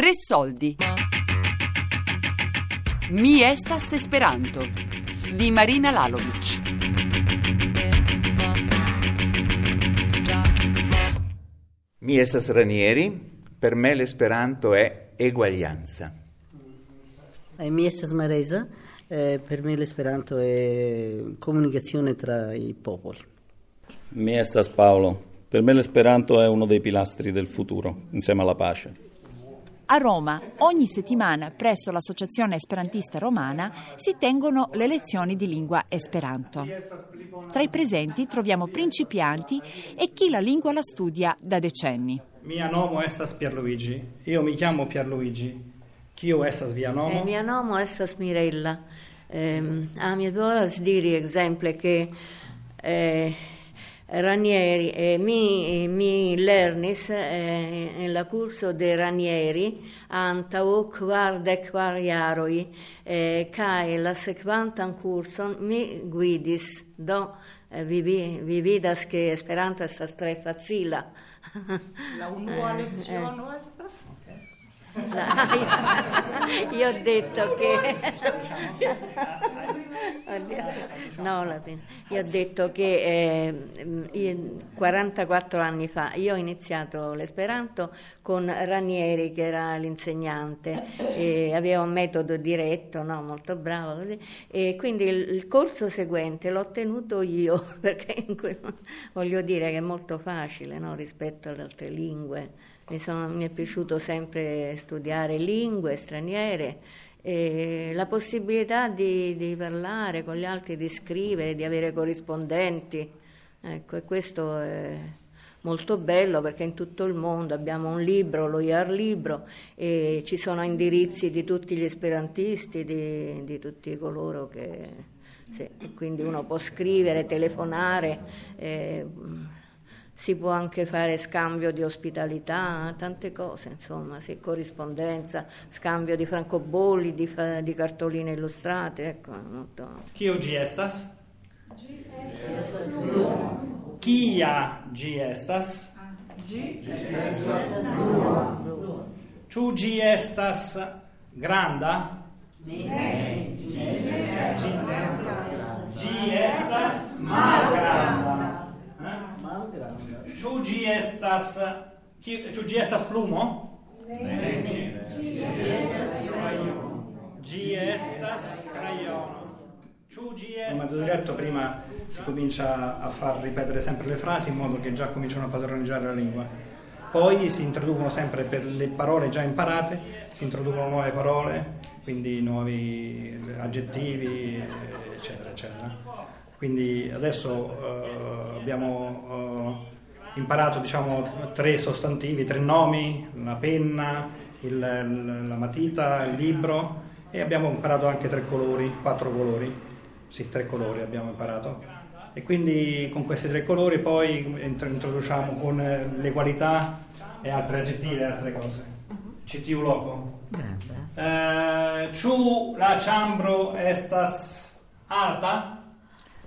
Tre soldi. Mi estas Esperanto di Marina Lalovic. Mi estas Ranieri, per me l'esperanto è eguaglianza. Eh, mi estas Maresa, eh, per me l'esperanto è comunicazione tra i popoli. Mi estas Paolo, per me l'esperanto è uno dei pilastri del futuro, insieme alla pace. A Roma, ogni settimana presso l'Associazione Esperantista Romana si tengono le lezioni di lingua esperanto. Tra i presenti troviamo principianti e chi la lingua la studia da decenni. Mia nomo estas Pierluigi. Io mi chiamo Pierluigi. Kio estas via nomo? Eh, mia nomo estas Mirella. Eh, a mi volas diri exemple che eh, Ranieri, eh, mi, mi lernis eh, en la curso de Ranieri antau kvardek kvar jaroj eh, kaj la sekvantan kurson mi guidis. Do eh, vi, vi, vi vidas che Esperanto estas tre facila. La unua lezione estas? La, io, ho detto che no, io ho detto che eh, 44 anni fa io ho iniziato l'esperanto con Ranieri che era l'insegnante aveva un metodo diretto no, molto bravo così. e quindi il, il, corso seguente l'ho tenuto io perché quel, voglio dire che è molto facile no, rispetto alle altre lingue. Mi, sono, mi, è piaciuto sempre studiare lingue straniere e la possibilità di, di, parlare con gli altri, di scrivere, di avere corrispondenti. Ecco, e questo è molto bello perché in tutto il mondo abbiamo un libro, lo IAR Libro, e ci sono indirizzi di tutti gli esperantisti, di, di tutti coloro che... Sì, quindi uno può scrivere, telefonare. Eh, si può anche fare scambio di ospitalità, tante cose, insomma, sì, corrispondenza, scambio di francobolli, di, di cartoline illustrate, ecco, molto... Chi oggi estas? Gi estas Chia gi estas? Gi estas Ciu gi estas granda? Ne. Gi estas malgranda. Ĝi estas ĉu ĝi estas plumo? Ne. Ĝi estas crayono. Come ho detto prima si comincia a far ripetere sempre le frasi in modo che già cominciano a padroneggiare la lingua. Poi si introducono sempre per le parole già imparate, si introducono nuove parole, quindi nuovi aggettivi, eccetera, eccetera. Quindi adesso uh, abbiamo uh, imparato diciamo, tre sostantivi, tre nomi, la penna, il, la matita, il libro e abbiamo imparato anche tre colori, quattro colori, sì, tre colori abbiamo imparato. E quindi con questi tre colori poi introduciamo con le qualità e altre aggettivi e altre cose. Citiu loco. Eh, ciu la ciambro estas alta?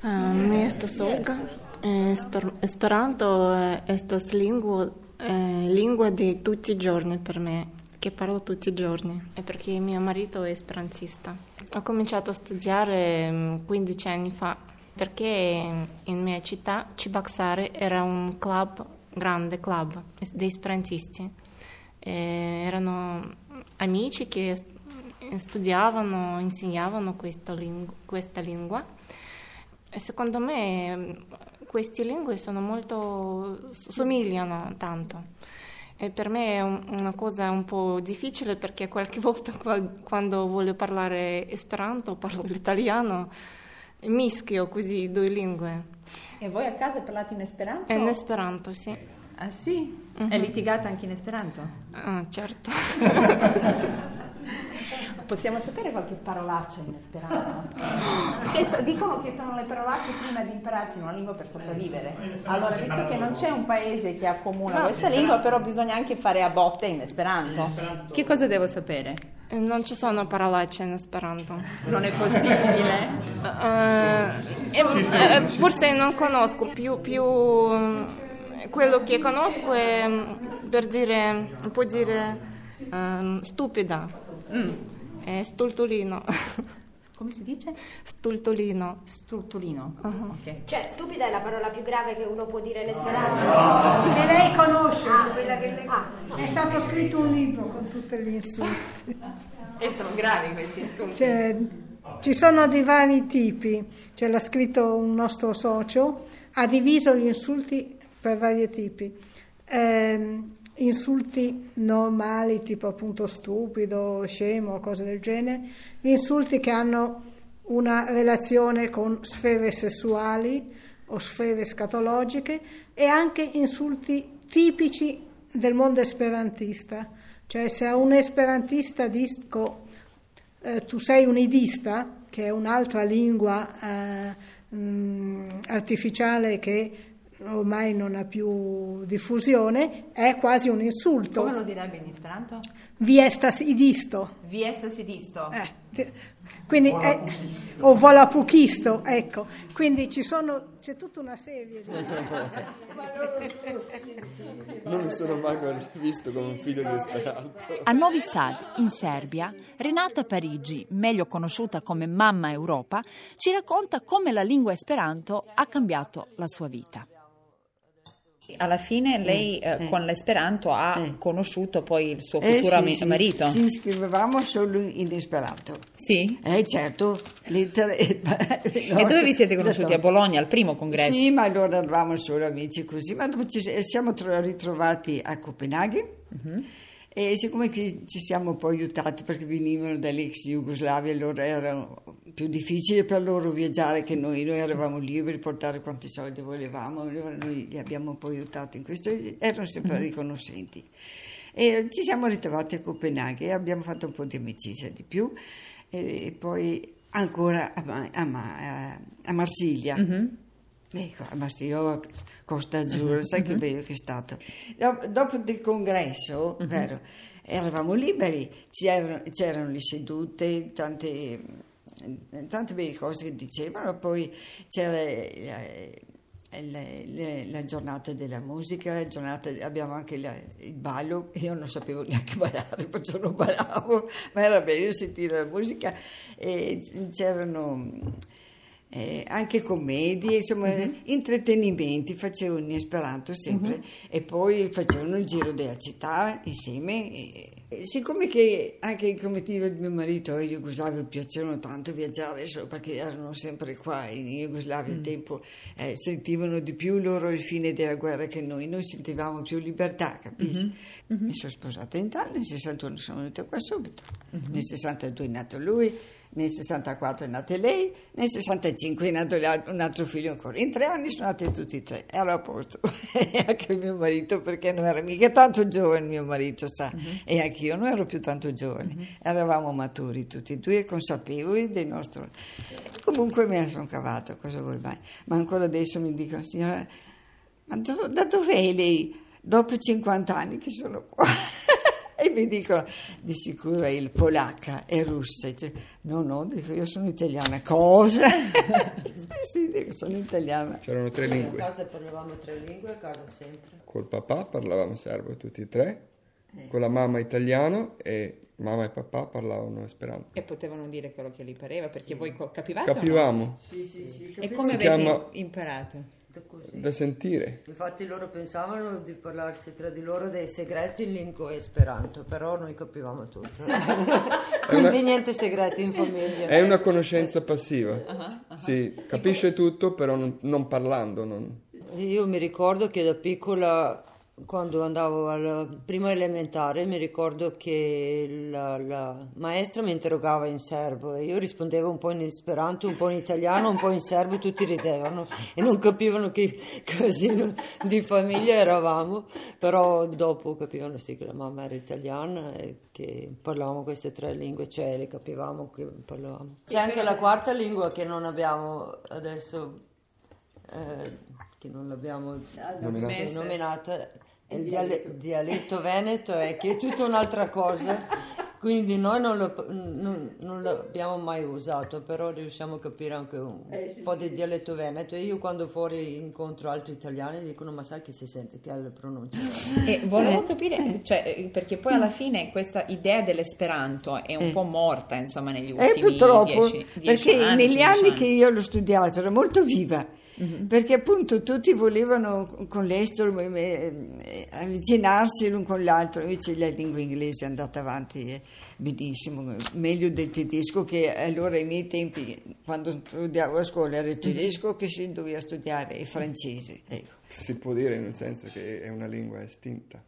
Um, estas olga. Esper- Esperanto estas lingua, eh, lingua di tutti i giorni per me, che parlo tutti i giorni. È perché mio marito è esperantista. Ho cominciato a studiare 15 anni fa perché in mia città Cibaxare era un club, grande club di esperantisti. E erano amici che studiavano, insegnavano questa, ling- questa lingua e secondo me queste lingue sono molto, somigliano tanto. E per me è un, una cosa un po' difficile perché qualche volta quando voglio parlare esperanto, parlo l'italiano, mischio così due lingue. E voi a casa parlate in esperanto? In esperanto, sì. Ah sì? Uh-huh. E litigate anche in esperanto? Ah, certo. Possiamo sapere qualche parolaccia in esperanto? Che dicono che sono le parolacce prima di impararsi una lingua per sopravvivere. Allora, visto che non c'è un paese che accomuna questa lingua, però bisogna anche fare a botte in esperanto. Che cosa devo sapere? Eh, non ci sono parolacce in esperanto. Non è possibile? Uh, eh, eh, forse non conosco, più, più quello che conosco è per dire, può dire ehm, stupida. Mm. È stultolino. Come si dice? Stultolino. Struttolino. Uh-huh. Ok. Cioè, stupida è la parola più grave che uno può dire in esperanto. Che lei conosce. Ah, quella che lei... Ah, no. È stato scritto un libro con tutti gli insulti. E sono gravi questi insulti. Cioè, ci sono di vari tipi, ce l'ha scritto un nostro socio, ha diviso gli insulti per vari tipi. Ehm, insulti normali, tipo appunto stupido, scemo, cose del genere, insulti che hanno una relazione con sfere sessuali o sfere scatologiche e anche insulti tipici del mondo esperantista. Cioè se a un esperantista dico eh, tu sei un idista, che è un'altra lingua eh, mh, artificiale che ormai non ha più diffusione, è quasi un insulto. Come lo direbbe in esperanto? Vi estas idisto. Vi estas idisto. Eh, quindi è, o volapuchisto, ecco. Quindi ci sono, c'è tutta una serie di... Non mi sono mai visto come un figlio di Esperanto. A Novi Sad, in Serbia, Renata Parigi, meglio conosciuta come Mamma Europa, ci racconta come la lingua esperanto ha cambiato la sua vita. Alla fine lei eh, con l'esperanto ha conosciuto poi il suo Eh, futuro sì, ami- sì. marito. Ci iscrivevamo solo in Esperanto. Sì? Eh certo. l'iter- E dove vi siete conosciuti? A Bologna, al primo congresso? Sì, ma allora eravamo solo amici così, ma dopo ci siamo tro- ritrovati a Copenaghen Mhm. e siccome ci, siamo poi aiutati perché venivano dall'ex Jugoslavia, allora era più difficile per loro viaggiare che noi, noi eravamo liberi, portare quanti soldi volevamo, noi li abbiamo poi aiutati in questo, erano sempre Mhm. riconoscenti. E ci siamo ritrovati a Copenaghen e abbiamo fatto un po' di amicizia di più e, poi ancora a, Ma- a Ma- a Marsiglia. Mhm. Ecco, a Marsiglia, Costa Azzurra, sai che bello che è stato. Dopo, dopo del congresso, vero, eravamo liberi, c'erano, c'erano le sedute, tante, tante belle cose che dicevano, poi c'era eh, la, la- la giornata della musica, giornata- abbiamo anche la- il ballo, io non sapevo neanche ballare, perciò non ballavo, ma era bello sentire la musica e c'erano eh, anche commedie, insomma, intrattenimenti, facevano in Esperanto sempre e poi facevano il giro della città insieme. E siccome che anche i comitiva di mio marito in Jugoslavia piacevano tanto viaggiare, solo perché erano sempre qua in Jugoslavia il tempo, eh, sentivano di più loro il fine della guerra che noi, noi sentivamo più libertà, capisci? Mi sono sposata in Italia, nel 61 sono venuta qua subito, nel 62 è nato lui, nel 64 è nata lei, nel 65 è nato un altro figlio ancora. In tre anni sono nati tutti e tre, ero a posto. E anche mio marito, perché non era mica tanto giovane mio marito, sa, e anche io non ero più tanto giovane. Eravamo maturi tutti e due, consapevoli del nostro... Comunque me ne sono cavato, cosa vuoi mai? Ma ancora adesso mi dicono, signora, ma do- da dov'è lei? Dopo 50 anni che sono qua. E mi dicono, di sicuro è il polacca, è russa. Dice, no, no, dico, io sono italiana. Cosa? sì, sì, dico, sono italiana. C'erano tre A lingue. casa parlavamo tre lingue, a casa sempre. Col papà parlavamo serbo tutti e tre, con la mamma italiano e mamma e papà parlavano esperanto. E potevano dire quello che gli pareva, perché voi co- capivate o no? Capivamo. Sì, sì, sì. E come Si avete chiama- imparato? Così. Da sentire. Infatti loro pensavano di parlarsi tra di loro dei segreti in lingua esperanto, però noi capivamo tutto. Quindi niente segreti in famiglia. È una conoscenza passiva. Ah, Si capisce tutto, però non, non parlando. non- Io mi ricordo che da piccola, quando andavo al primo elementare, mi ricordo che la, la maestra mi interrogava in serbo e io rispondevo un po' in esperanto, un po' in italiano, un po' in serbo e tutti ridevano e non capivano che casino di famiglia eravamo, però dopo capivano sì che la mamma era italiana e che parlavamo queste tre lingue, cioè le capivamo che parlavamo. C'è anche la quarta lingua che non abbiamo adesso eh, che non l'abbiamo Nominata. nominata, il diale- dialetto veneto, è che è tutta un'altra cosa Quindi noi non, lo, non, non, l'abbiamo mai usato, però riusciamo a capire anche un eh, sì, po' sì. di dialetto veneto. E io quando fuori incontro altri italiani dicono ma sai che si sente che ha le pronunce. E volevo capire, cioè, perché poi alla fine questa idea dell'esperanto è un eh. po' morta insomma negli eh, ultimi eh, dieci, dieci perché anni. negli anni, anni che io l'ho studiato era molto viva Mm-hmm. Perché appunto tutti volevano con l'estero eh, avvicinarsi l'un con l'altro, invece la lingua inglese è andata avanti eh, benissimo, meglio del tedesco che allora ai miei tempi, quando studiavo a scuola, era il tedesco che si doveva studiare e francese. Ecco. Si può dire in un senso che è una lingua estinta,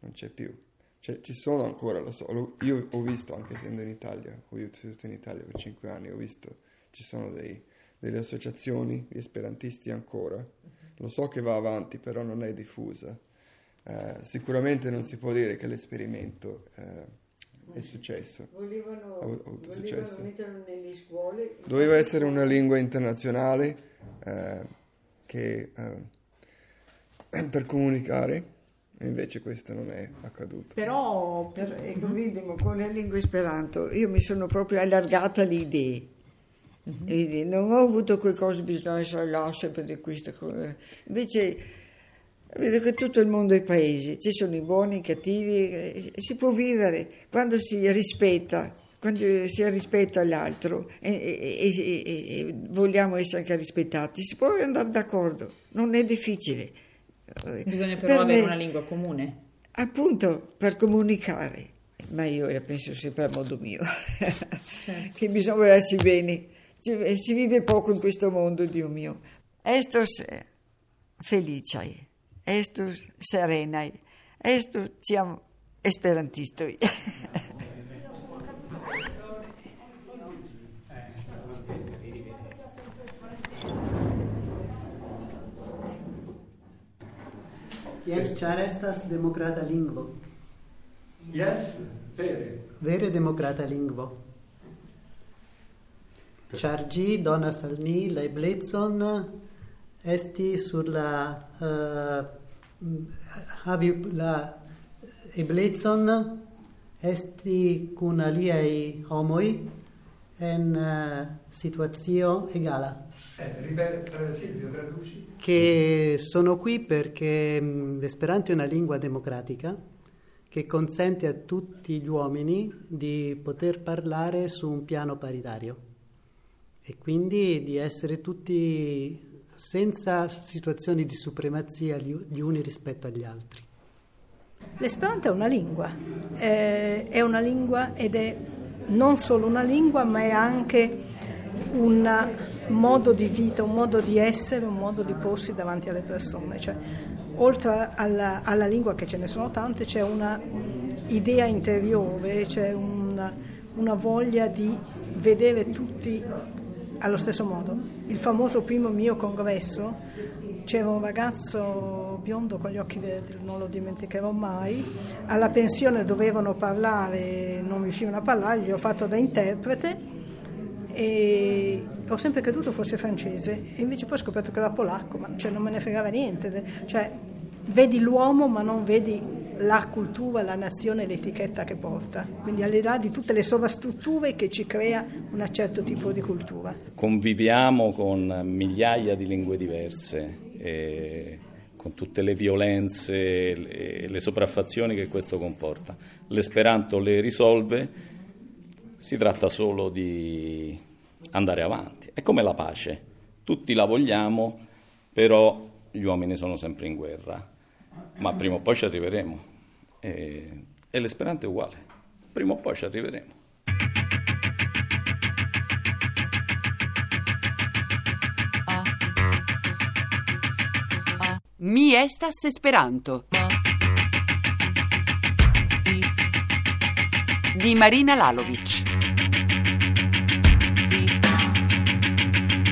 non c'è più. Cioè, ci sono ancora, lo so, io ho visto anche essendo in Italia, ho vissuto in Italia per cinque anni, ho visto, ci sono dei delle associazioni di esperantisti ancora. Lo so che va avanti, però non è diffusa. Eh, sicuramente non si può dire che l'esperimento eh, è successo. Volevano, ha avuto successo. metterlo nelle scuole. Doveva essere una lingua internazionale eh, che, eh, per comunicare, invece questo non è accaduto. Però, per, ecco, mm-hmm. con la lingua esperanto io mi sono proprio allargata le idee Mm-hmm. non ho avuto quelle cose, bisogna essere là sempre di questo. Invece vedo che tutto il mondo è paesi, ci sono i buoni, i cattivi, e si può vivere quando si rispetta, quando si rispetta l'altro e, e, e, e vogliamo essere anche rispettati, si può andare d'accordo, non è difficile. Bisogna però per avere me, una lingua comune. Appunto, per comunicare. Ma io la penso sempre a modo mio, certo. che bisogna volersi bene si vive poco in questo mondo, Dio mio. Estos felicai, estos serenai, estos siamo esperantistoi. Yes, ĉar estas demokrata lingvo. Yes, vere. Vere demokrata lingvo. Donas al ni la eblecon esti sur la uh, la eblecon esti kun aliaj homoj en uh, situacio egala. Eh, ripete, Silvio, traduci. Che sono qui perché mh, l'esperanto è una lingua democratica che consente a tutti gli uomini di poter parlare su un piano paritario e quindi di essere tutti senza situazioni di supremazia gli uni rispetto agli altri. L'esperanto è una lingua, eh, è una lingua ed è non solo una lingua ma è anche un modo di vita, un modo di essere, un modo di porsi davanti alle persone. Cioè, oltre alla, alla, lingua, che ce ne sono tante, c'è una idea interiore, c'è una, una voglia di vedere tutti allo stesso modo. Il famoso primo mio congresso c'era un ragazzo biondo con gli occhi verdi, non lo dimenticherò mai, alla pensione dovevano parlare, non riuscivano a parlare, gli ho fatto da interprete e ho sempre creduto fosse francese e invece poi ho scoperto che era polacco, ma cioè, non me ne fregava niente, cioè vedi l'uomo ma non vedi la cultura, la nazione, l'etichetta che porta, quindi al di là di tutte le sovrastrutture che ci crea un certo tipo di cultura. Conviviamo con migliaia di lingue diverse, con tutte le violenze e le sopraffazioni che questo comporta. L'esperanto le risolve, si tratta solo di andare avanti. È come la pace, tutti la vogliamo, però gli uomini sono sempre in guerra ma prima o poi ci arriveremo. E, e l'esperanto è uguale, prima o poi ci arriveremo. Mi estas Esperanto di Marina Lalovic.